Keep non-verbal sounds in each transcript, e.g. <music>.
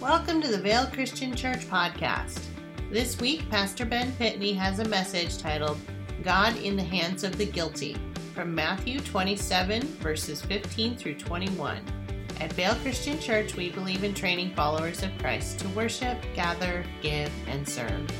Welcome to the Vale Christian Church podcast. This week, Pastor Ben Pitney has a message titled God in the Hands of the Guilty from Matthew 27, verses 15 through 21. At Vale Christian Church, we believe in training followers of Christ to worship, gather, give, and serve.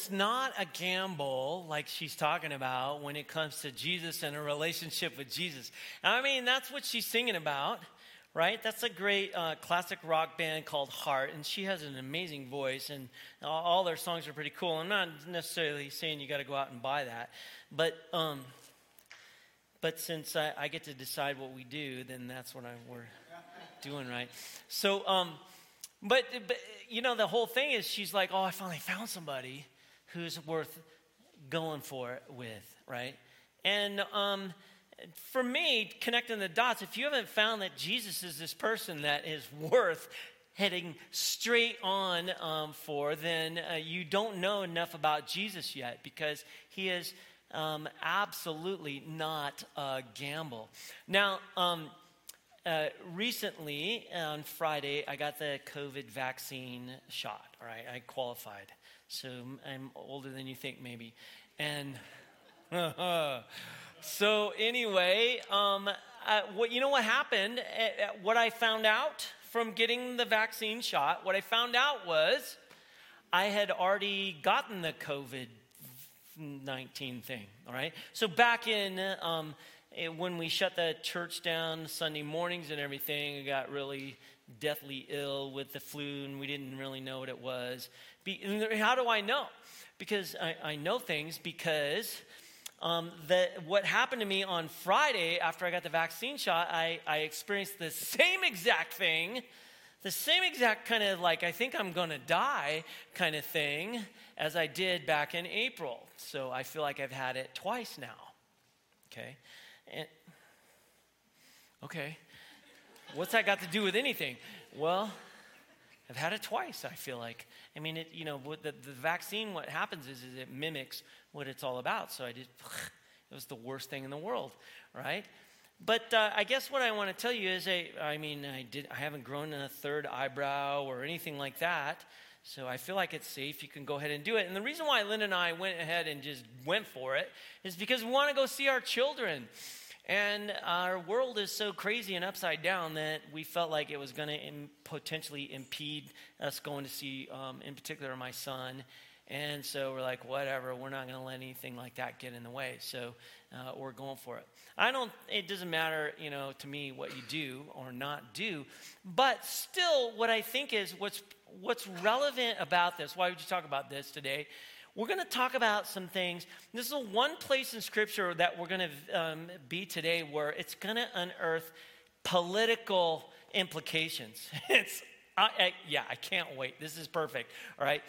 It's not a gamble like she's talking about when it comes to Jesus and a relationship with Jesus. I mean, that's what she's singing about, right? That's a great uh, classic rock band called Heart, and she has an amazing voice, and all, their songs are pretty cool. I'm not necessarily saying you got to go out and buy that, but um, but since I, I, get to decide what we do, then that's what I, we're doing, right? So. Um, but, but, you know, the whole thing is she's like, oh, I finally found somebody who's worth going for it with, right? And um, for me, connecting the dots, if you haven't found that Jesus is this person that is worth heading straight on um, for, then uh, you don't know enough about Jesus yet because he is um, absolutely not a gamble. Now, um, uh, recently, on Friday, I got the COVID vaccine shot. All right, I qualified. So I'm older than you think, maybe. And <laughs> so, anyway, um, what, you know what happened? What I found out from getting the vaccine shot, what I found out was I had already gotten the COVID 19 thing. All right. So, back in. Um, it, when we shut the church down Sunday mornings and everything, I got really deathly ill with the flu and we didn't really know what it was. Be, how do I know? Because I, I know things because um, that what happened to me on Friday after I got the vaccine shot, I, I experienced the same exact thing, the same exact kind of like, I think I'm to die kind of thing as I did back in April. So I feel like I've had it twice now. Okay. And, okay, what's that got to do with anything? Well, I've had it twice, I feel like. I mean, it, you know, the, the vaccine, what happens is, is it mimics what it's all about. So I did, it was the worst thing in the world, right? But uh, I guess what I want to tell you is, I, I mean, I, did, I haven't grown a third eyebrow or anything like that. So I feel like it's safe. You can go ahead and do it. And the reason why Lynn and I went ahead and just went for it is because we want to go see our children. And our world is so crazy and upside down that we felt like it was going to potentially impede us going to see, um, in particular, my son. And so we're like, whatever, we're not going to let anything like that get in the way. So uh, we're going for it. I don't, it doesn't matter, you know, to me what you do or not do. But still, what I think is what's, what's relevant about this, why would you talk about this today, we're going to talk about some things. This is the one place in Scripture that we're going to um, be today where it's going to unearth political implications. <laughs> it's, I, I, yeah, I can't wait. This is perfect. All right.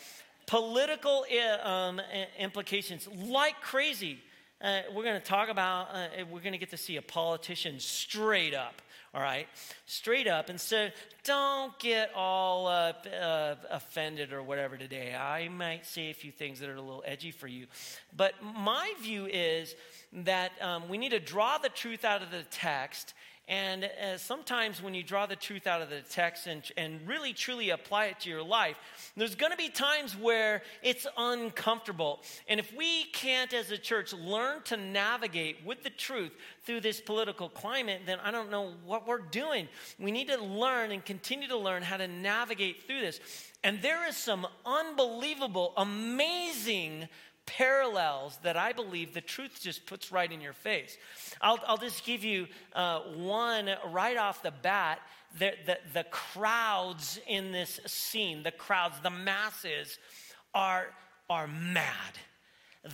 Political um, implications like crazy. Uh, we're going to talk about, uh, we're going to get to see a politician straight up all right? Straight up. And so don't get all uh, uh, offended or whatever today. I might say a few things that are a little edgy for you. But my view is that um, we need to draw the truth out of the text and uh, sometimes when you draw the truth out of the text and, and really truly apply it to your life, there's going to be times where it's uncomfortable. And if we can't, as a church, learn to navigate with the truth through this political climate, then I don't know what we're doing. We need to learn and continue to learn how to navigate through this. And there is some unbelievable, amazing parallels that I believe the truth just puts right in your face. I'll, I'll just give you uh, one right off the bat. The, the, the crowds in this scene, the crowds, the masses are, are mad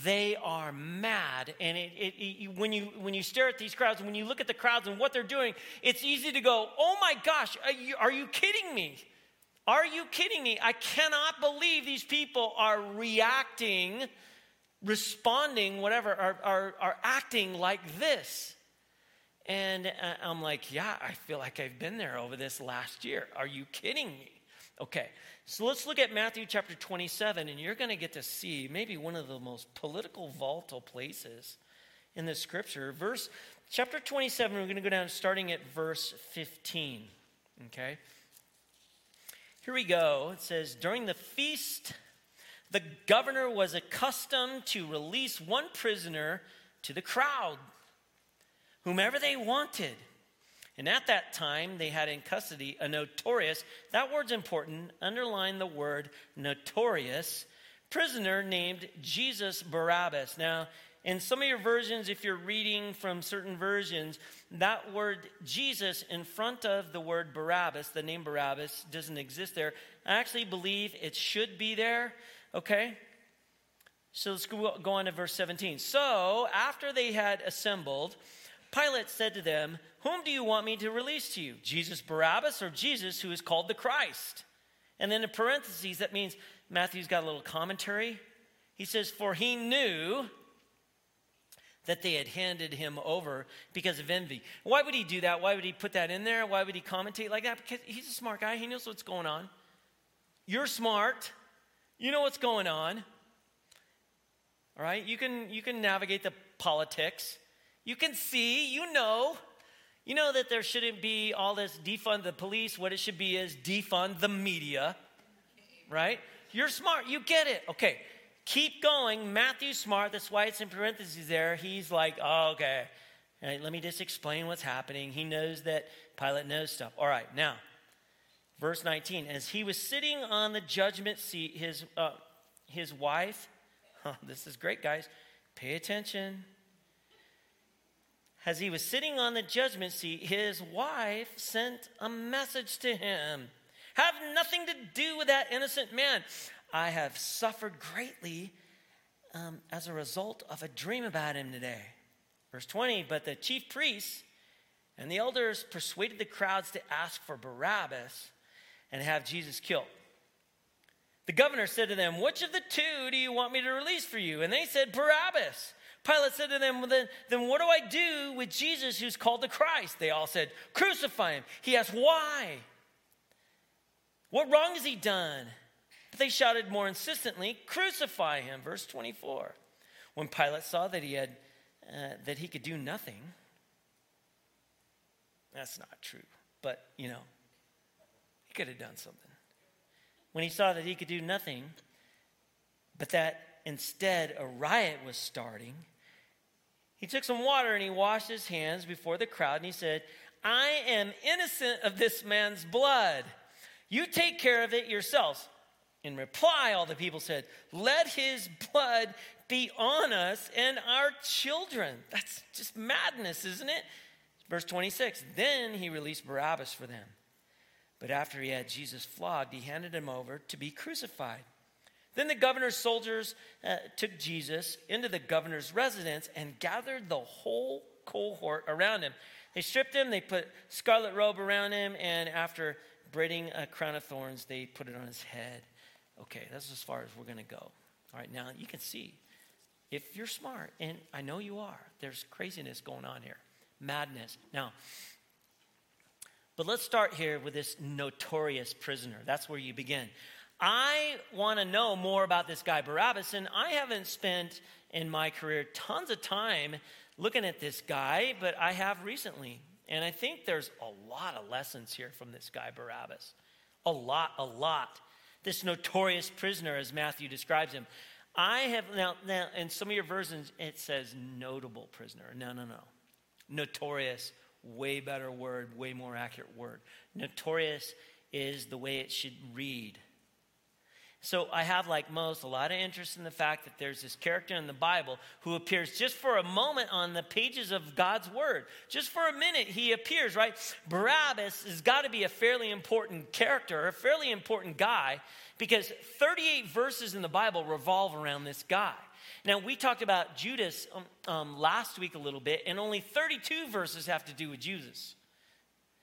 they are mad and it, it, it, when, you, when you stare at these crowds when you look at the crowds and what they're doing it's easy to go oh my gosh are you, are you kidding me are you kidding me i cannot believe these people are reacting responding, whatever, are, are, are acting like this. And uh, I'm like, yeah, I feel like I've been there over this last year. Are you kidding me? Okay, so let's look at Matthew chapter 27, and you're going to get to see maybe one of the most political volatile places in the scripture. Verse chapter 27, we're going to go down starting at verse 15. Okay? Here we go. It says, During the feast, the governor was accustomed to release one prisoner to the crowd, whomever they wanted. And at that time, they had in custody a notorious, that word's important, underline the word notorious, prisoner named Jesus Barabbas. Now, in some of your versions, if you're reading from certain versions, that word Jesus in front of the word Barabbas, the name Barabbas, doesn't exist there. I actually believe it should be there, okay? So let's go on to verse 17. So, after they had assembled, Pilate said to them, Whom do you want me to release to you? Jesus Barabbas or Jesus who is called the Christ? And then in parentheses, that means Matthew's got a little commentary. He says, For he knew that they had handed him over because of envy. Why would he do that? Why would he put that in there? Why would he commentate like that? Because he's a smart guy. He knows what's going on. You're smart. You know what's going on. All right? You can, you can navigate the politics. You can see, you know. You know that there shouldn't be all this defund the police. What it should be is defund the media, right? You're smart. You get it. Okay, keep going. Matthew's smart. That's why it's in parentheses there. He's like, oh, okay. Right, let me just explain what's happening. He knows that Pilate knows stuff. All right, now, verse 19. As he was sitting on the judgment seat, his, uh, his wife, oh, this is great, guys. Pay attention. As he was sitting on the judgment seat, his wife sent a message to him Have nothing to do with that innocent man. I have suffered greatly um, as a result of a dream about him today. Verse 20 But the chief priests and the elders persuaded the crowds to ask for Barabbas and have Jesus killed. The governor said to them, Which of the two do you want me to release for you? And they said, Barabbas. Pilate said to them, well, then, then what do I do with Jesus who's called the Christ? They all said, Crucify him. He asked, Why? What wrong has he done? But they shouted more insistently, Crucify him. Verse 24. When Pilate saw that he had uh, that he could do nothing, that's not true, but you know, could have done something. When he saw that he could do nothing, but that instead a riot was starting, he took some water and he washed his hands before the crowd and he said, I am innocent of this man's blood. You take care of it yourselves. In reply, all the people said, Let his blood be on us and our children. That's just madness, isn't it? Verse 26 Then he released Barabbas for them. But after he had Jesus flogged, he handed him over to be crucified. Then the governor's soldiers uh, took Jesus into the governor's residence and gathered the whole cohort around him. They stripped him, they put scarlet robe around him, and after braiding a crown of thorns, they put it on his head. Okay, that's as far as we're going to go. All right, now you can see if you're smart, and I know you are, there's craziness going on here, madness. Now, but let's start here with this notorious prisoner. That's where you begin. I want to know more about this guy, Barabbas, and I haven't spent in my career tons of time looking at this guy, but I have recently. And I think there's a lot of lessons here from this guy, Barabbas. A lot, a lot. This notorious prisoner, as Matthew describes him. I have, now, now in some of your versions, it says notable prisoner. No, no, no. Notorious, way better word, way more accurate word. Notorious is the way it should read. So I have, like most, a lot of interest in the fact that there's this character in the Bible who appears just for a moment on the pages of God's Word. Just for a minute, he appears, right? Barabbas has got to be a fairly important character, a fairly important guy, because 38 verses in the Bible revolve around this guy. Now, we talked about Judas um, um, last week a little bit, and only 32 verses have to do with Jesus.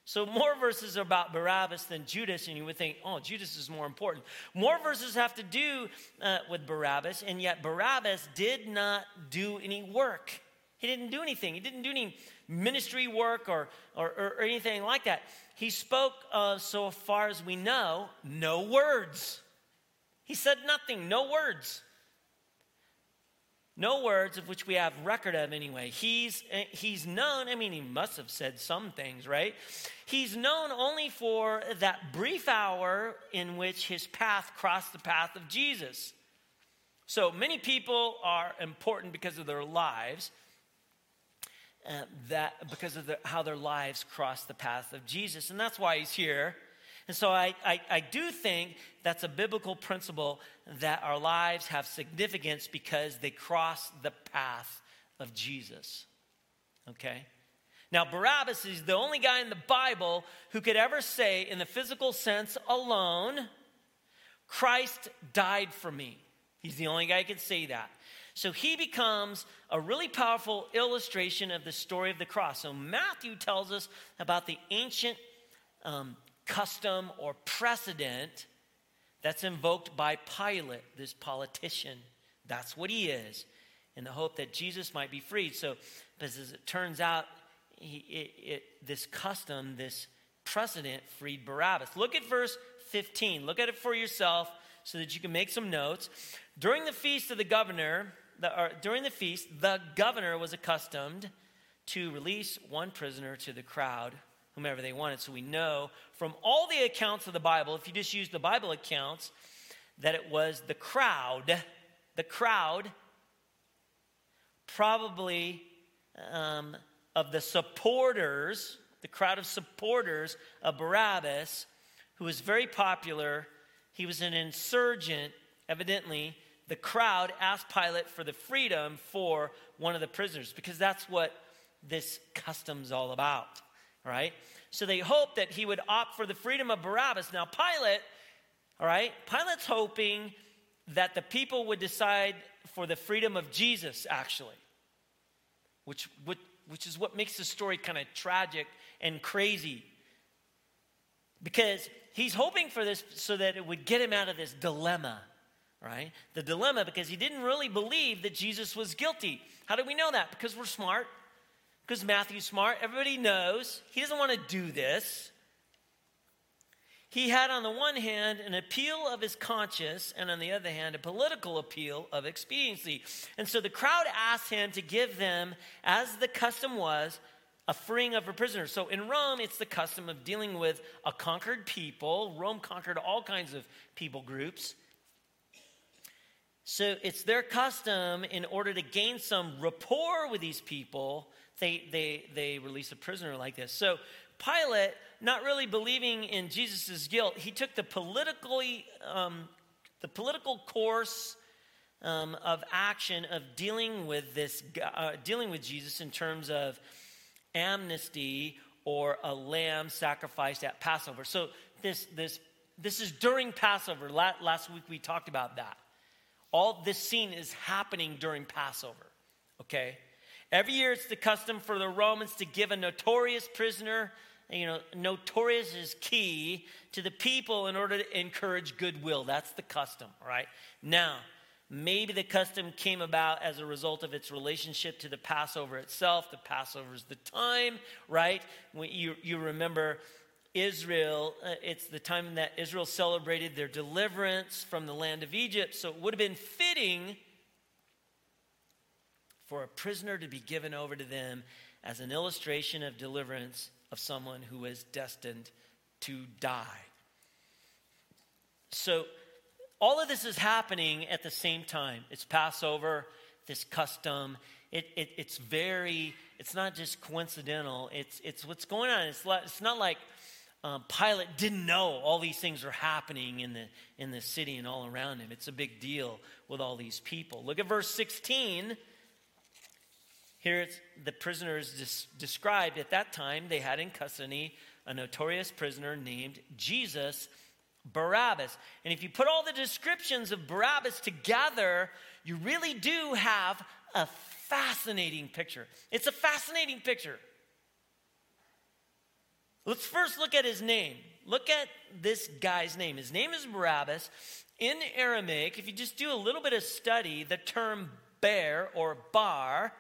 So, more verses are about Barabbas than Judas, and you would think, oh, Judas is more important. More verses have to do uh, with Barabbas, and yet Barabbas did not do any work. He didn't do anything. He didn't do any ministry work or, or, or anything like that. He spoke, uh, so far as we know, no words. He said nothing, no words. No words of which we have record of anyway. He's, eh, he's known, I mean, he must have said some things, right? He's known only for that brief hour in which his path crossed the path of Jesus. So many people are important because of their lives, uh, that because of the, how their lives cross the path of Jesus, and that's why he's here. And so I, I, I do think that's a biblical principle that our lives have significance because they cross the path of Jesus. Okay? Now, Barabbas is the only guy in the Bible who could ever say, in the physical sense alone, Christ died for me. He's the only guy who can say that. So he becomes a really powerful illustration of the story of the cross. So Matthew tells us about the ancient um, custom or precedent that's invoked by Pilate, this politician. That's what he is, in the hope that Jesus might be freed. So, as it turns out, he, it, it, this custom, this precedent, freed Barabbas. Look at verse 15. Look at it for yourself so that you can make some notes. During the feast of the governor, the, or during the feast, the governor was accustomed to release one prisoner to the crowd whomever they wanted. So we know from all the accounts of the Bible, if you just use the Bible accounts, that it was the crowd, the crowd, probably um, of the supporters, the crowd of supporters of Barabbas, who was very popular. He was an insurgent, evidently. The crowd asked Pilate for the freedom for one of the prisoners because that's what this custom's all about right? So they hoped that he would opt for the freedom of Barabbas. Now, Pilate, all right, Pilate's hoping that the people would decide for the freedom of Jesus, actually, which, which, which is what makes the story kind of tragic and crazy. Because he's hoping for this so that it would get him out of this dilemma, right? The dilemma because he didn't really believe that Jesus was guilty. How do we know that? Because we're smart because Matthew's smart. Everybody knows he doesn't want to do this. He had, on the one hand, an appeal of his conscience, and on the other hand, a political appeal of expediency. And so the crowd asked him to give them, as the custom was, a freeing of a prisoner. So in Rome, it's the custom of dealing with a conquered people. Rome conquered all kinds of people groups. So it's their custom, in order to gain some rapport with these people, they, they, they release a prisoner like this. So Pilate, not really believing in Jesus' guilt, he took the politically, um, the political course um, of action of dealing with this, uh, dealing with Jesus in terms of amnesty or a lamb sacrificed at Passover. So this, this, this is during Passover. Last week we talked about that. All this scene is happening during Passover, okay? Every year it's the custom for the Romans to give a notorious prisoner, you know, notorious is key to the people in order to encourage goodwill. That's the custom, right? Now, maybe the custom came about as a result of its relationship to the Passover itself. The Passover is the time, right? When you, you remember Israel, uh, it's the time that Israel celebrated their deliverance from the land of Egypt. So it would have been fitting for a prisoner to be given over to them as an illustration of deliverance of someone who is destined to die. So, all of this is happening at the same time. It's Passover, this custom. It, it, it's very, it's not just coincidental. It's, it's what's going on. It's, it's not like um, Pilate didn't know all these things are happening in the, in the city and all around him. It's a big deal with all these people. Look at verse 16. Here it's the prisoners described at that time, they had in custody a notorious prisoner named Jesus Barabbas. And if you put all the descriptions of Barabbas together, you really do have a fascinating picture. It's a fascinating picture. Let's first look at his name. Look at this guy's name. His name is Barabbas. In Aramaic, if you just do a little bit of study, the term bear or bar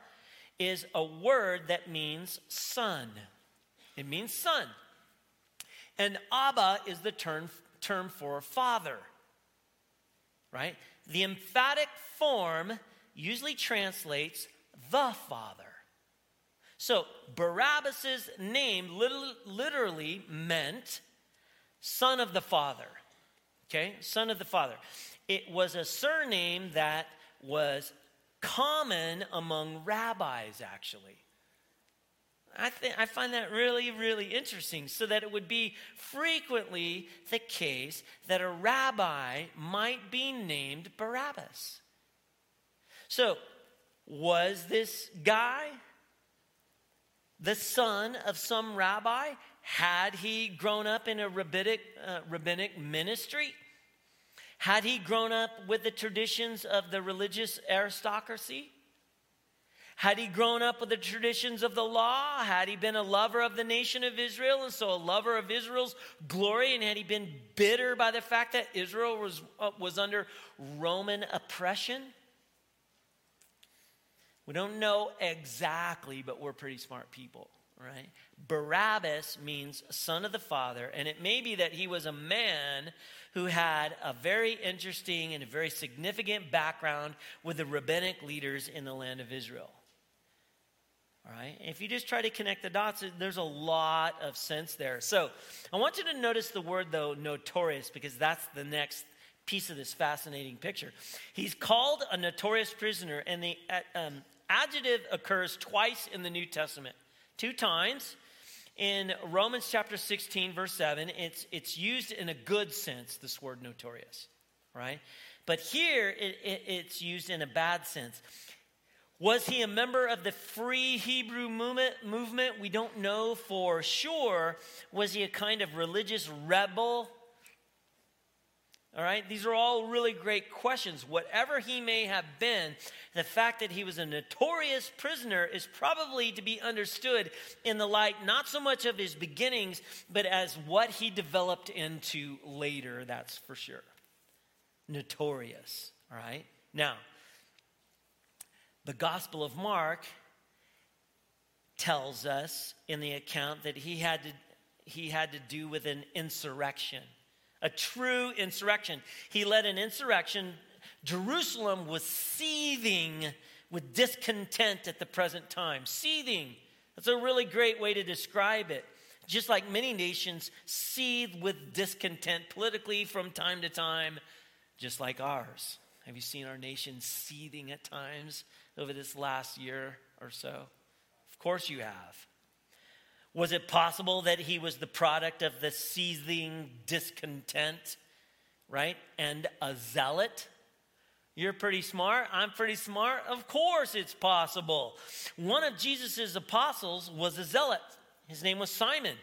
is a word that means son. It means son. And Abba is the term, term for father, right? The emphatic form usually translates the father. So Barabbas's name literally meant son of the father. Okay, son of the father. It was a surname that was common among rabbis, actually. I, think, I find that really, really interesting, so that it would be frequently the case that a rabbi might be named Barabbas. So, was this guy the son of some rabbi? Had he grown up in a rabbinic, uh, rabbinic ministry? Had he grown up with the traditions of the religious aristocracy? Had he grown up with the traditions of the law? Had he been a lover of the nation of Israel and so a lover of Israel's glory? And had he been bitter by the fact that Israel was, uh, was under Roman oppression? We don't know exactly, but we're pretty smart people, right? Barabbas means son of the father, and it may be that he was a man who had a very interesting and a very significant background with the rabbinic leaders in the land of Israel. All right? If you just try to connect the dots, there's a lot of sense there. So I want you to notice the word, though, notorious, because that's the next piece of this fascinating picture. He's called a notorious prisoner, and the um, adjective occurs twice in the New Testament. Two times in Romans chapter 16, verse 7, it's, it's used in a good sense, this word notorious, right? But here it, it, it's used in a bad sense. Was he a member of the free Hebrew movement, movement? We don't know for sure. Was he a kind of religious rebel? All right, these are all really great questions. Whatever he may have been, the fact that he was a notorious prisoner is probably to be understood in the light not so much of his beginnings, but as what he developed into later, that's for sure. Notorious, all right? Now, the Gospel of Mark tells us in the account that he had to, he had to do with an insurrection a true insurrection. He led an insurrection. Jerusalem was seething with discontent at the present time. Seething. That's a really great way to describe it. Just like many nations seethe with discontent politically from time to time, just like ours. Have you seen our nation seething at times over this last year or so? Of course you have. Was it possible that he was the product of the seething discontent, right? And a zealot? You're pretty smart. I'm pretty smart. Of course, it's possible. One of Jesus' apostles was a zealot. His name was Simon.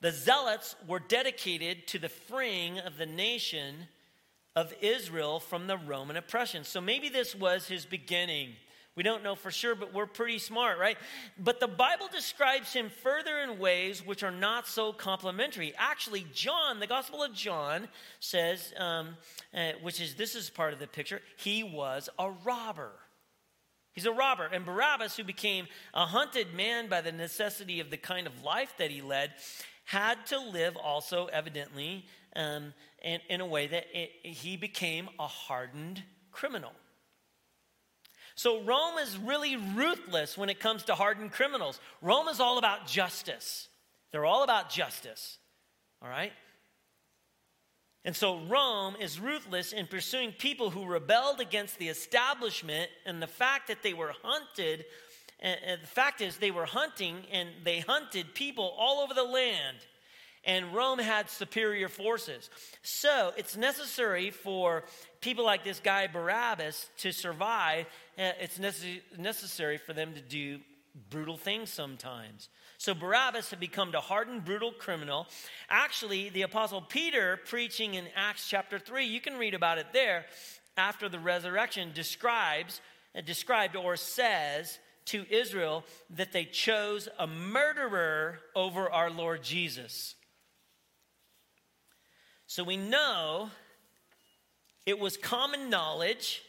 The zealots were dedicated to the freeing of the nation of Israel from the Roman oppression. So maybe this was his beginning. We don't know for sure, but we're pretty smart, right? But the Bible describes him further in ways which are not so complimentary. Actually, John, the Gospel of John, says, um, uh, which is this is part of the picture, he was a robber. He's a robber. And Barabbas, who became a hunted man by the necessity of the kind of life that he led, had to live also, evidently, um, in, in a way that it, he became a hardened criminal. So Rome is really ruthless when it comes to hardened criminals. Rome is all about justice. They're all about justice. All right? And so Rome is ruthless in pursuing people who rebelled against the establishment and the fact that they were hunted. And the fact is, they were hunting and they hunted people all over the land and Rome had superior forces. So it's necessary for people like this guy Barabbas to survive. It's necessary for them to do brutal things sometimes. So Barabbas had become a hardened, brutal criminal. Actually, the Apostle Peter, preaching in Acts chapter 3, you can read about it there, after the resurrection, describes, uh, described or says to Israel that they chose a murderer over our Lord Jesus. So we know it was common knowledge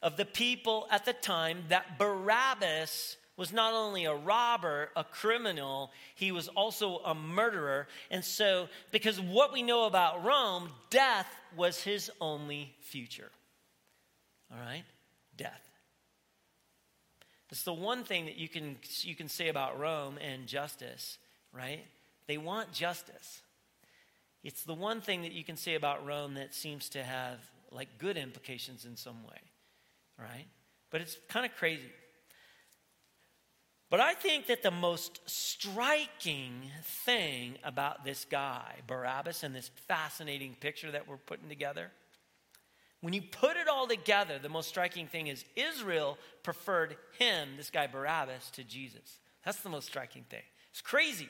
of the people at the time that Barabbas was not only a robber, a criminal, he was also a murderer. And so, because what we know about Rome, death was his only future. All right? Death. It's the one thing that you can, you can say about Rome and justice, right? They want justice. It's the one thing that you can say about Rome that seems to have like good implications in some way, right? But it's kind of crazy. But I think that the most striking thing about this guy, Barabbas, and this fascinating picture that we're putting together, when you put it all together, the most striking thing is Israel preferred him, this guy Barabbas, to Jesus. That's the most striking thing. It's crazy.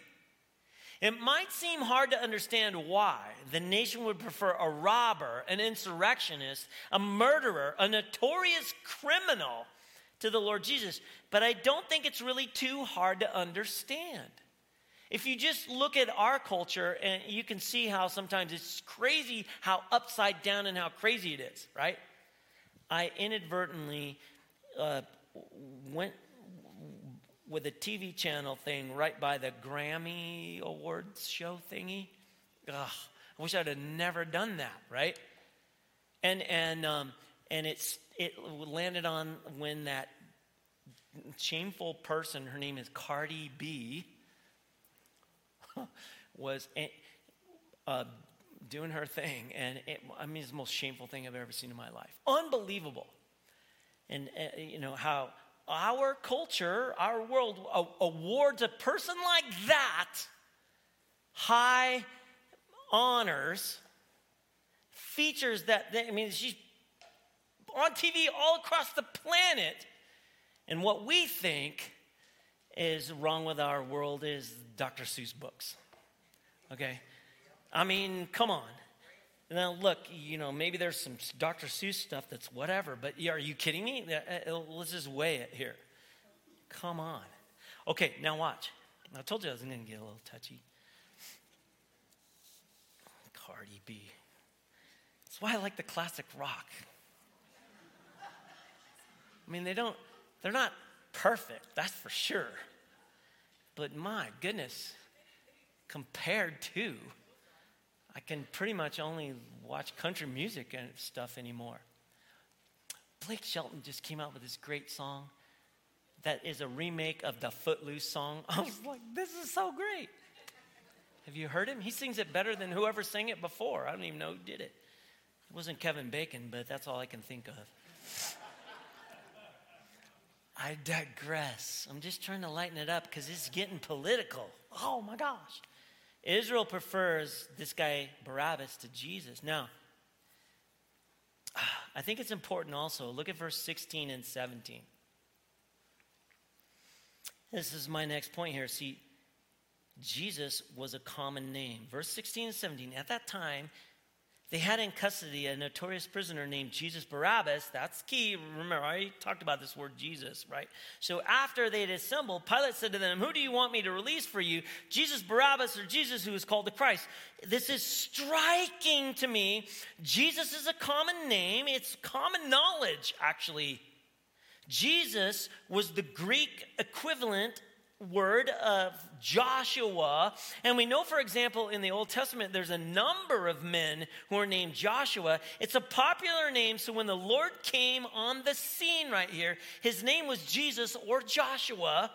It might seem hard to understand why the nation would prefer a robber, an insurrectionist, a murderer, a notorious criminal to the Lord Jesus, but I don't think it's really too hard to understand. If you just look at our culture, and you can see how sometimes it's crazy how upside down and how crazy it is, right? I inadvertently uh, went with a TV channel thing right by the Grammy Awards show thingy. Ugh, I wish I'd have never done that, right? And and um, and it's it landed on when that shameful person, her name is Cardi B, <laughs> was eh, uh, doing her thing, and it, I mean, it's the most shameful thing I've ever seen in my life. Unbelievable, and uh, you know how our culture, our world awards a person like that high honors, features that, I mean, she's on TV all across the planet. And what we think is wrong with our world is Dr. Seuss books. Okay? I mean, come on. Now, look, you know, maybe there's some Dr. Seuss stuff that's whatever, but are you kidding me? Uh, uh, let's just weigh it here. Come on. Okay, now watch. I told you I was going to get a little touchy. Cardi B. That's why I like the classic rock. I mean, they don't, they're not perfect, that's for sure. But my goodness, compared to I can pretty much only watch country music and stuff anymore. Blake Shelton just came out with this great song that is a remake of the Footloose song. <laughs> I was like, this is so great. Have you heard him? He sings it better than whoever sang it before. I don't even know who did it. It wasn't Kevin Bacon, but that's all I can think of. I digress. I'm just trying to lighten it up because it's getting political. Oh my gosh. Israel prefers this guy Barabbas to Jesus. Now, <sighs> I think it's important also. Look at verse 16 and 17. This is my next point here. See, Jesus was a common name. Verse 16 and 17. At that time, they had in custody a notorious prisoner named Jesus Barabbas. That's key. Remember, I talked about this word Jesus, right? So after they had assembled, Pilate said to them, Who do you want me to release for you? Jesus Barabbas or Jesus who is called the Christ? This is striking to me. Jesus is a common name, it's common knowledge, actually. Jesus was the Greek equivalent word of Joshua. And we know, for example, in the Old Testament, there's a number of men who are named Joshua. It's a popular name, so when the Lord came on the scene right here, his name was Jesus or Joshua.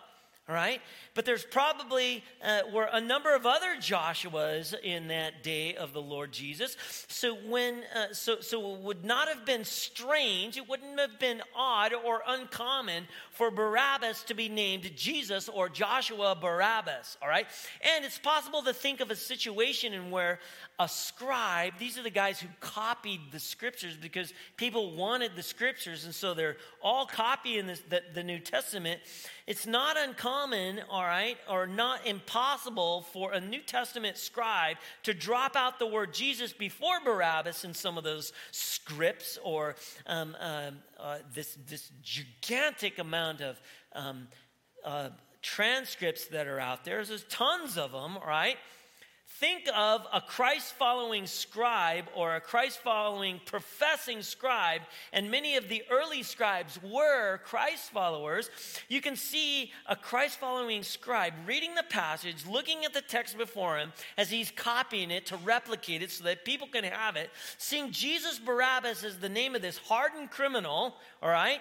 All right? But there's probably uh, were a number of other Joshuas in that day of the Lord Jesus. So when uh, so so it would not have been strange, it wouldn't have been odd or uncommon for Barabbas to be named Jesus or Joshua Barabbas, all right? And it's possible to think of a situation in where a scribe, these are the guys who copied the scriptures because people wanted the scriptures, and so they're all copying the, the New Testament. It's not uncommon, all right, or not impossible for a New Testament scribe to drop out the word Jesus before Barabbas in some of those scripts or um, uh, uh, this, this gigantic amount of um, uh, transcripts that are out there. There's tons of them, right? Think of a Christ following scribe or a Christ following professing scribe, and many of the early scribes were Christ followers. You can see a Christ following scribe reading the passage, looking at the text before him as he's copying it to replicate it so that people can have it, seeing Jesus Barabbas as the name of this hardened criminal, all right?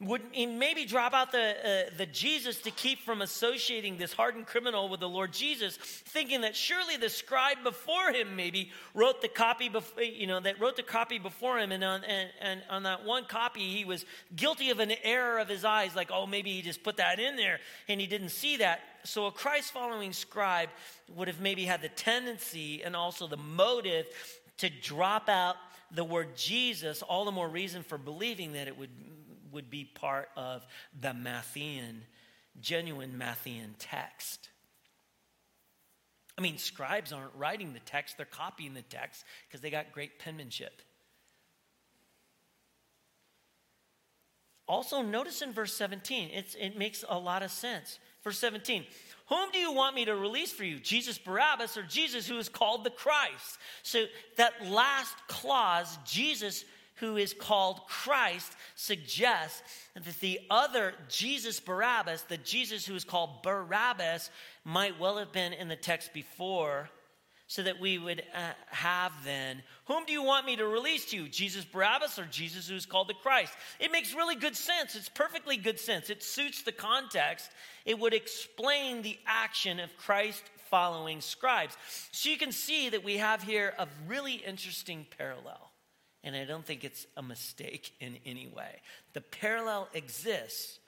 Would maybe drop out the, uh, the Jesus to keep from associating this hardened criminal with the Lord Jesus, thinking that surely the scribe before him maybe wrote the copy, before, you know, that wrote the copy before him, and on, and, and on that one copy he was guilty of an error of his eyes, like, oh, maybe he just put that in there and he didn't see that. So a Christ following scribe would have maybe had the tendency and also the motive to drop out the word Jesus, all the more reason for believing that it would would be part of the Matthean, genuine Matthean text. I mean, scribes aren't writing the text, they're copying the text because they got great penmanship. Also, notice in verse 17, it makes a lot of sense. Verse 17, whom do you want me to release for you? Jesus Barabbas or Jesus who is called the Christ? So, that last clause, Jesus who is called Christ, suggests that the other Jesus Barabbas, the Jesus who is called Barabbas, might well have been in the text before, so that we would uh, have then, whom do you want me to release to you? Jesus Barabbas or Jesus who is called the Christ? It makes really good sense. It's perfectly good sense. It suits the context. It would explain the action of Christ following scribes. So you can see that we have here a really interesting parallel and I don't think it's a mistake in any way. The parallel exists.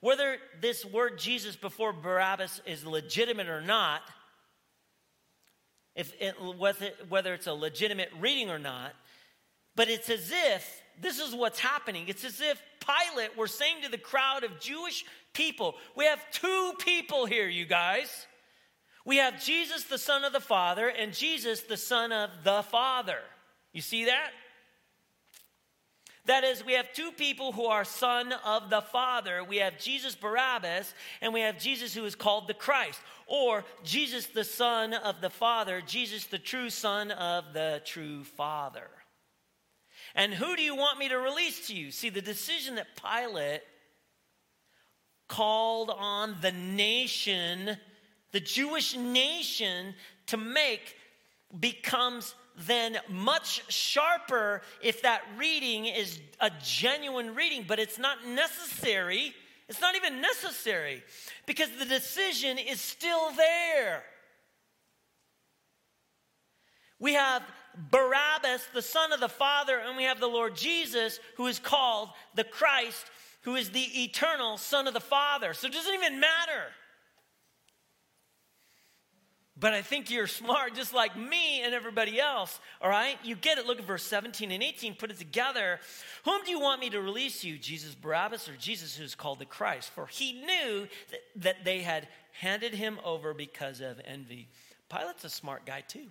Whether this word Jesus before Barabbas is legitimate or not, if it, whether it's a legitimate reading or not, but it's as if this is what's happening. It's as if Pilate were saying to the crowd of Jewish people, We have two people here, you guys. We have Jesus, the Son of the Father, and Jesus, the Son of the Father. You see that? That is, we have two people who are son of the Father. We have Jesus Barabbas, and we have Jesus who is called the Christ, or Jesus the Son of the Father, Jesus the true Son of the true Father. And who do you want me to release to you? See, the decision that Pilate called on the nation, the Jewish nation, to make becomes then much sharper if that reading is a genuine reading, but it's not necessary. It's not even necessary because the decision is still there. We have Barabbas, the son of the Father, and we have the Lord Jesus, who is called the Christ, who is the eternal Son of the Father. So it doesn't even matter. But I think you're smart, just like me and everybody else. All right? You get it. Look at verse 17 and 18. Put it together. Whom do you want me to release you, Jesus Barabbas or Jesus who's called the Christ? For he knew that, they had handed him over because of envy. Pilate's a smart guy, too.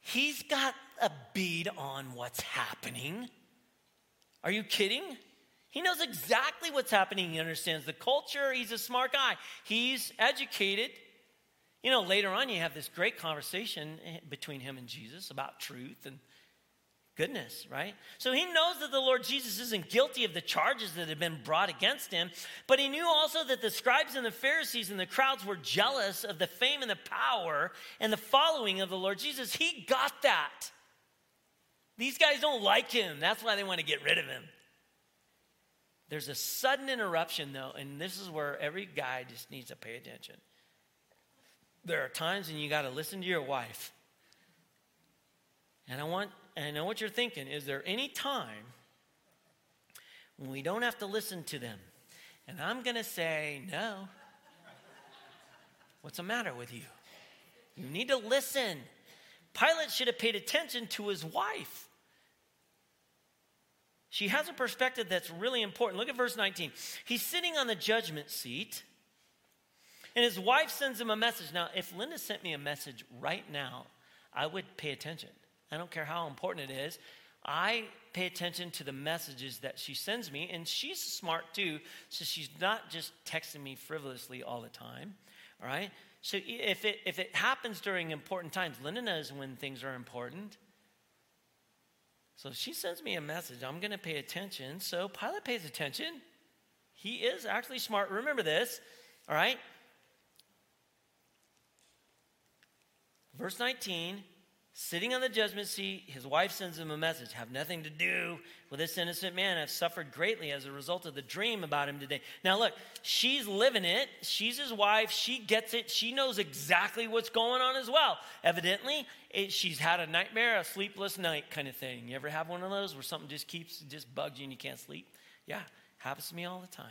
He's got a bead on what's happening. Are you kidding? He knows exactly what's happening. He understands the culture. He's a smart guy. He's educated. You know, later on, you have this great conversation eh, between him and Jesus about truth and goodness, right? So he knows that the Lord Jesus isn't guilty of the charges that have been brought against him, but he knew also that the scribes and the Pharisees and the crowds were jealous of the fame and the power and the following of the Lord Jesus. He got that. These guys don't like him. That's why they want to get rid of him. There's a sudden interruption, though, and this is where every guy just needs to pay attention there are times when you got to listen to your wife. And I want, and I know what you're thinking. Is there any time when we don't have to listen to them? And I'm going to say, no. What's the matter with you? You need to listen. Pilate should have paid attention to his wife. She has a perspective that's really important. Look at verse 19. He's sitting on the judgment seat. And his wife sends him a message. Now, if Linda sent me a message right now, I would pay attention. I don't care how important it is. I pay attention to the messages that she sends me, and she's smart too, so she's not just texting me frivolously all the time. All right? So if it, if it happens during important times, Linda knows when things are important. So she sends me a message. I'm going to pay attention. So Pilate pays attention. He is actually smart. Remember this, all right? Verse 19 sitting on the judgment seat, his wife sends him a message have nothing to do with this innocent man. I've suffered greatly as a result of the dream about him today. Now, look, she's living it. She's his wife. She gets it. She knows exactly what's going on as well. Evidently, it, she's had a nightmare, a sleepless night kind of thing. You ever have one of those where something just keeps, just bugs you and you can't sleep? Yeah, happens to me all the time.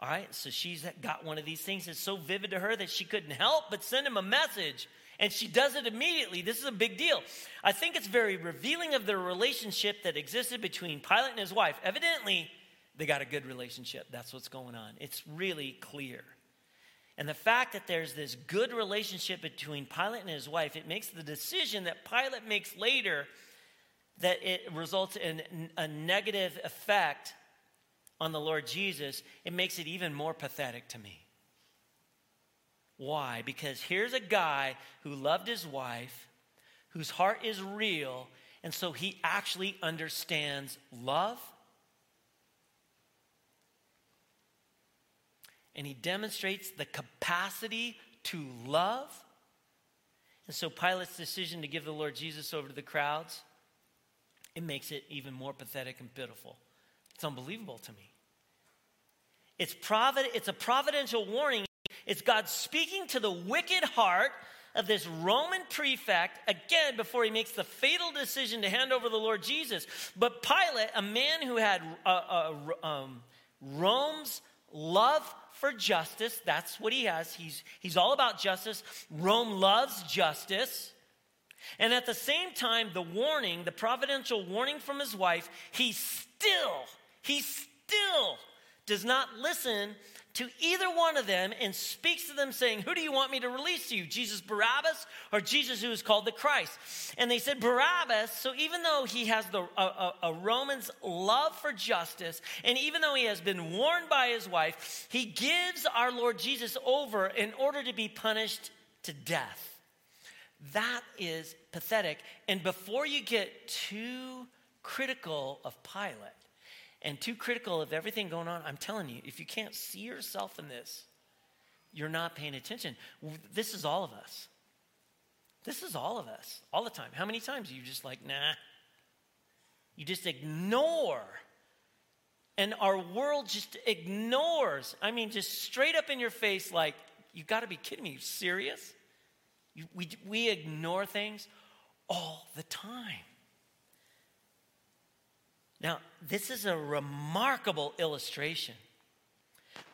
All right, so she's got one of these things that's so vivid to her that she couldn't help but send him a message and she does it immediately. This is a big deal. I think it's very revealing of the relationship that existed between Pilate and his wife. Evidently, they got a good relationship. That's what's going on. It's really clear. And the fact that there's this good relationship between Pilate and his wife, it makes the decision that Pilate makes later that it results in a negative effect on the Lord Jesus, it makes it even more pathetic to me. Why? Because here's a guy who loved his wife, whose heart is real, and so he actually understands love. And he demonstrates the capacity to love. And so Pilate's decision to give the Lord Jesus over to the crowds, it makes it even more pathetic and pitiful. It's unbelievable to me. It's, provid- it's a providential warning it's God speaking to the wicked heart of this Roman prefect, again, before he makes the fatal decision to hand over the Lord Jesus. But Pilate, a man who had uh, uh, um, Rome's love for justice, that's what he has. He's, he's all about justice. Rome loves justice. And at the same time, the warning, the providential warning from his wife, he still, he still does not listen to either one of them and speaks to them, saying, Who do you want me to release to you, Jesus Barabbas or Jesus who is called the Christ? And they said, Barabbas. So even though he has the, a, a, a Roman's love for justice, and even though he has been warned by his wife, he gives our Lord Jesus over in order to be punished to death. That is pathetic. And before you get too critical of Pilate, and too critical of everything going on, I'm telling you, if you can't see yourself in this, you're not paying attention. This is all of us. This is all of us, all the time. How many times are you just like, nah? You just ignore. And our world just ignores. I mean, just straight up in your face, like, you got to be kidding me. You serious? You, we, we ignore things all the time. Now, this is a remarkable illustration.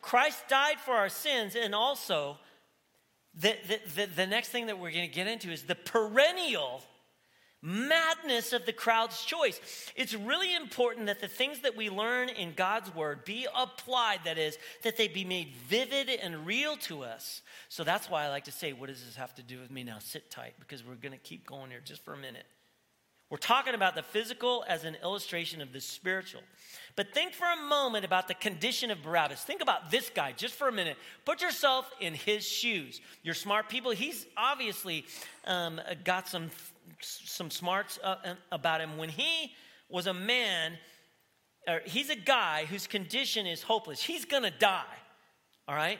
Christ died for our sins, and also, the, the, the, the next thing that we're going to get into is the perennial madness of the crowd's choice. It's really important that the things that we learn in God's word be applied, that is, that they be made vivid and real to us. So that's why I like to say, what does this have to do with me now? Sit tight because we're going to keep going here just for a minute. We're talking about the physical as an illustration of the spiritual. But think for a moment about the condition of Barabbas. Think about this guy just for a minute. Put yourself in his shoes. You're smart people. He's obviously um, got some, some smarts uh, about him. When he was a man, he's a guy whose condition is hopeless. He's going to die, all right?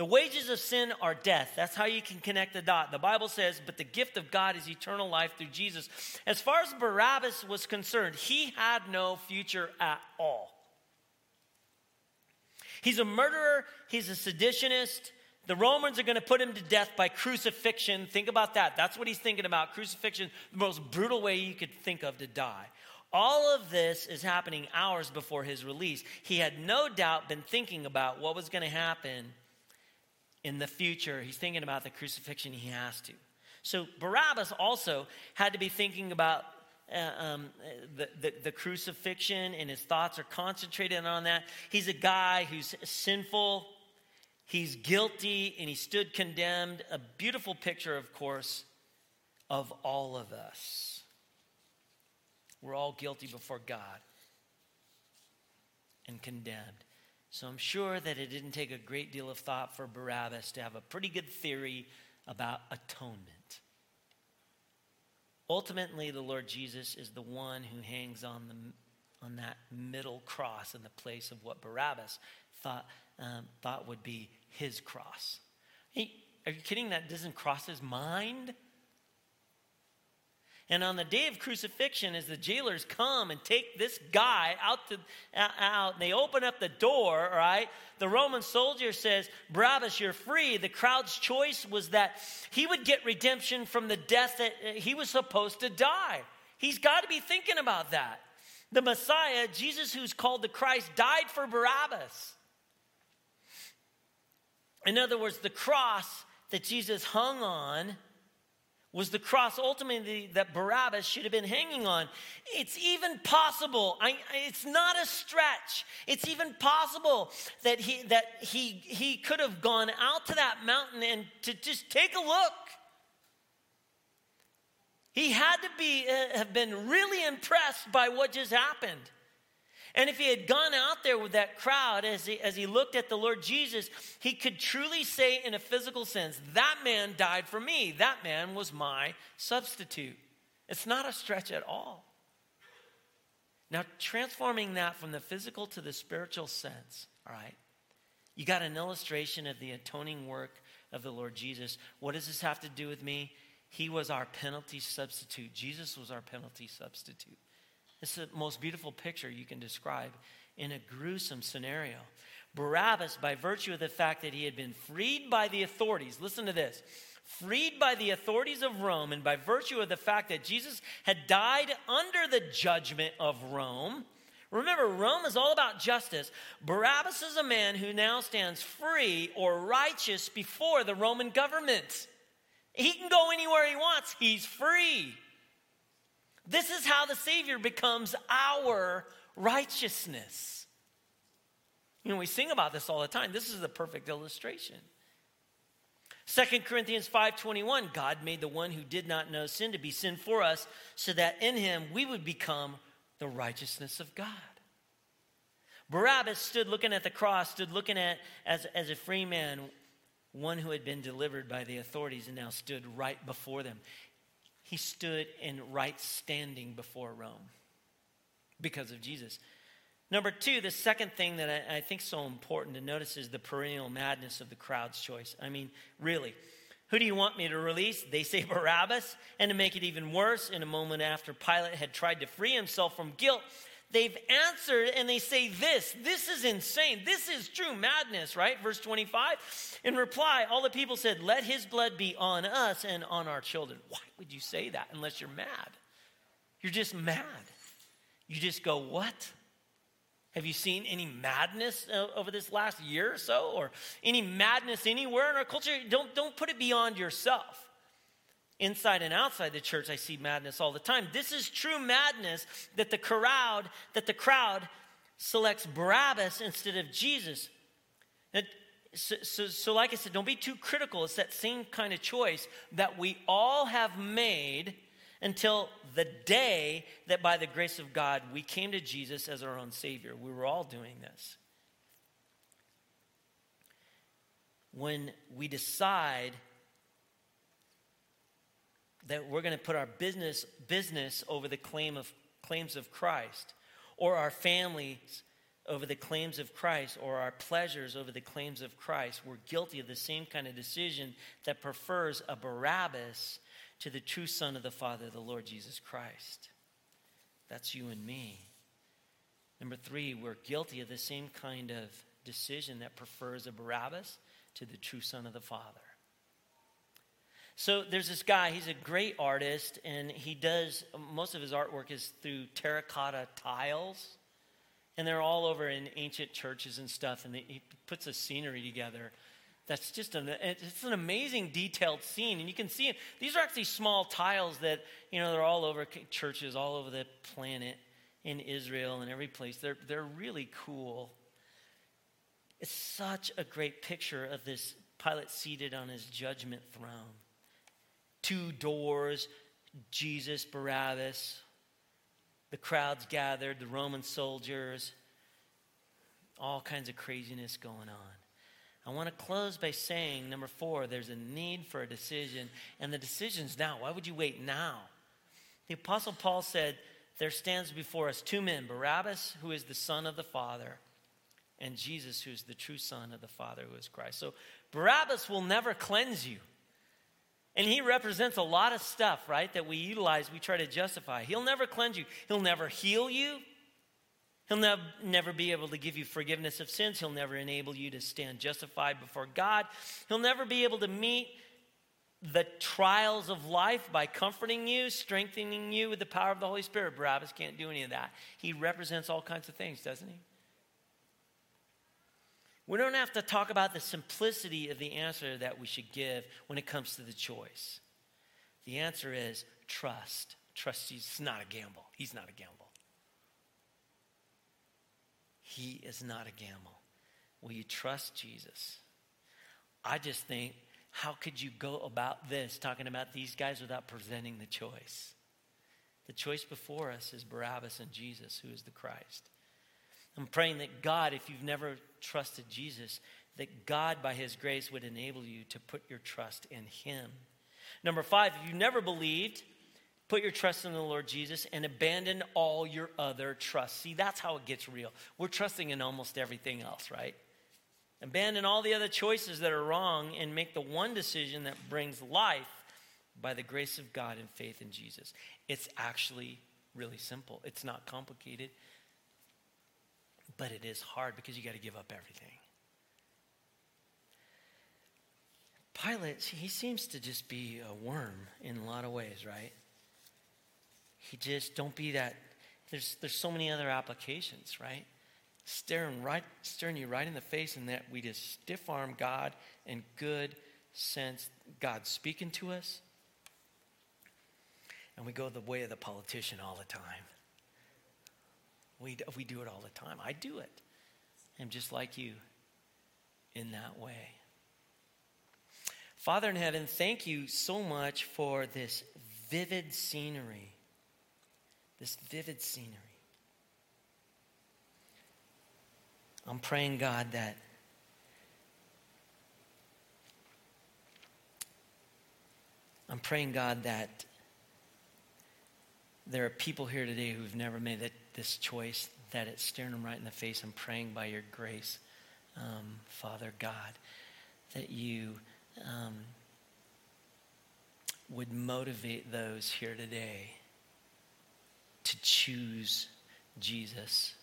The wages of sin are death. That's how you can connect the dot. The Bible says, but the gift of God is eternal life through Jesus. As far as Barabbas was concerned, he had no future at all. He's a murderer, he's a seditionist. The Romans are going to put him to death by crucifixion. Think about that. That's what he's thinking about. Crucifixion, the most brutal way you could think of to die. All of this is happening hours before his release. He had no doubt been thinking about what was going to happen in the future, he's thinking about the crucifixion he has to. So Barabbas also had to be thinking about uh, um, the, the, the, crucifixion, and his thoughts are concentrated on that. He's a guy who's sinful, he's guilty, and he stood condemned. A beautiful picture, of course, of all of us. We're all guilty before God and condemned. So I'm sure that it didn't take a great deal of thought for Barabbas to have a pretty good theory about atonement. Ultimately, the Lord Jesus is the one who hangs on, the, on that middle cross in the place of what Barabbas thought, um, thought would be his cross. Hey, are you kidding? That doesn't cross his mind? And on the day of crucifixion, as the jailers come and take this guy out, to, out, and they open up the door, right? The Roman soldier says, Barabbas, you're free. The crowd's choice was that he would get redemption from the death that uh, he was supposed to die. He's got to be thinking about that. The Messiah, Jesus, who's called the Christ, died for Barabbas. In other words, the cross that Jesus hung on was the cross ultimately that Barabbas should have been hanging on. It's even possible, I, it's not a stretch. It's even possible that he, that he, he could have gone out to that mountain and to just take a look. He had to be, uh, have been really impressed by what just happened. And if he had gone out there with that crowd as he, as he looked at the Lord Jesus, he could truly say, in a physical sense, that man died for me. That man was my substitute. It's not a stretch at all. Now, transforming that from the physical to the spiritual sense, all right, you got an illustration of the atoning work of the Lord Jesus. What does this have to do with me? He was our penalty substitute. Jesus was our penalty substitute. It's the most beautiful picture you can describe in a gruesome scenario. Barabbas, by virtue of the fact that he had been freed by the authorities, listen to this freed by the authorities of Rome, and by virtue of the fact that Jesus had died under the judgment of Rome. Remember, Rome is all about justice. Barabbas is a man who now stands free or righteous before the Roman government. He can go anywhere he wants, he's free. This is how the Savior becomes our righteousness. You know, we sing about this all the time. This is the perfect illustration. 2 Corinthians 5:21 God made the one who did not know sin to be sin for us so that in him we would become the righteousness of God. Barabbas stood looking at the cross, stood looking at as, as a free man, one who had been delivered by the authorities and now stood right before them he stood in right standing before Rome because of Jesus. Number two, the second thing that I, I think so important to notice is the perennial madness of the crowd's choice. I mean, really, who do you want me to release? They say <laughs> Barabbas. And to make it even worse, in a moment after Pilate had tried to free himself from guilt, they've answered and they say this this is insane. This is true madness right? Verse 25 in reply all the people said let his blood be on us and on our children. Why would you say that unless you're mad? You're just mad. You just go what? Have you seen any madness uh, over this last year or so? Or any madness anywhere in our culture? Don't don't put it beyond yourself inside and outside the church i see madness all the time. This is true madness that the crowd that the crowd selects barabbas instead of jesus. So, so, so, like i said don't be too critical. It's that same kind of choice that we all have made until the day that by the grace of god we came to jesus as our own savior. We were all doing this. When we decide that we're going to put our business business over the claim of claims of Christ or our families over the claims of Christ or our pleasures over the claims of Christ, we're guilty of the same kind of decision that prefers a Barabbas to the true Son of the Father, the Lord Jesus Christ. That's you and me. Number three, we're guilty of the same kind of decision that prefers a Barabbas to the true Son of the Father. So there's this guy, he's a great artist, and he does most of his artwork is through terracotta tiles. And they're all over in ancient churches and stuff, and he puts a scenery together that's just an it's an amazing detailed scene and you can see it these are actually small tiles that you know they're all over churches all over the planet in israel and every place they're, they're really cool it's such a great picture of this pilate seated on his judgment throne two doors, Jesus, Barabbas. The crowds gathered, the Roman soldiers, All kinds of craziness going on. I want to close by saying number four, there's a need for a decision, and the decision's now. Why would you wait now? The Apostle Paul said, There stands before us two men Barabbas, who is the Son of the Father, and Jesus, who is the true Son of the Father, who is Christ. So Barabbas will never cleanse you. And he represents a lot of stuff, right, that we utilize, we try to justify. He'll never cleanse you, he'll never heal you. He'll nev- never be able to give you forgiveness of sins. He'll never enable you to stand justified before God. He'll never be able to meet the trials of life by comforting you, strengthening you with the power of the Holy Spirit. Barabbas can't do any of that. He represents all kinds of things, doesn't he? We don't have to talk about the simplicity of the answer that we should give when it comes to the choice. The answer is trust. Trust Jesus. Not a gamble. He's not a gamble. He is not a gamble. Will you trust Jesus? I just think, how could you go about this, talking about these guys, without presenting the choice? The choice before us is Barabbas and Jesus, who is the Christ. I'm praying that God, if you've never trusted Jesus, that God, by His grace, would enable you to put your trust in Him. Number five, if you never believed, Put your trust in the Lord Jesus and abandon all your other trusts. See, that's how it gets real. We're trusting in almost everything else, right? Abandon all the other choices that are wrong and make the one decision that brings life by the grace of God and faith in Jesus. It's actually really simple, it's not complicated, but it is hard because you got to give up everything. Pilate, he seems to just be a worm in a lot of ways, right? He just don't be that. There's there's so many other applications, right? Staring right, staring you right in the face, and that we just stiff arm God and good sense. God speaking to us, and we go the way of the politician all the time. We we do it all the time. I do it. I'm just like you in that way. Father in heaven, thank you so much for this vivid scenery this vivid scenery. I'm praying, God, that I'm praying, God, that there are people here today who've never made that, this choice, that it's staring them right in the face. I'm praying by your grace, um, Father God, that you um, would motivate those here today to choose Jesus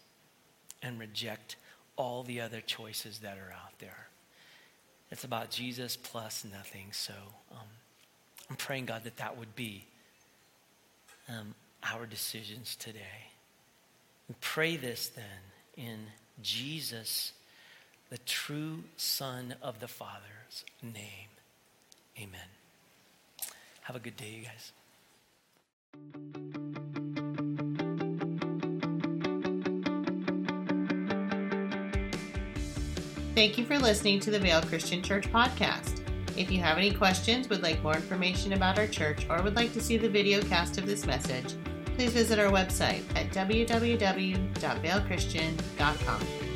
and reject all the other choices that are out there. It's about Jesus plus nothing. So um, I'm praying, God, that that would be um, our decisions today. Pray this then in Jesus, the true Son of the Father's name. Amen. Have a good day, you guys. Thank you for listening to the Vale Christian Church podcast. If you have any questions, would like more information about our church, or would like to see the video cast of this message, please visit our website at www.valechristian.com.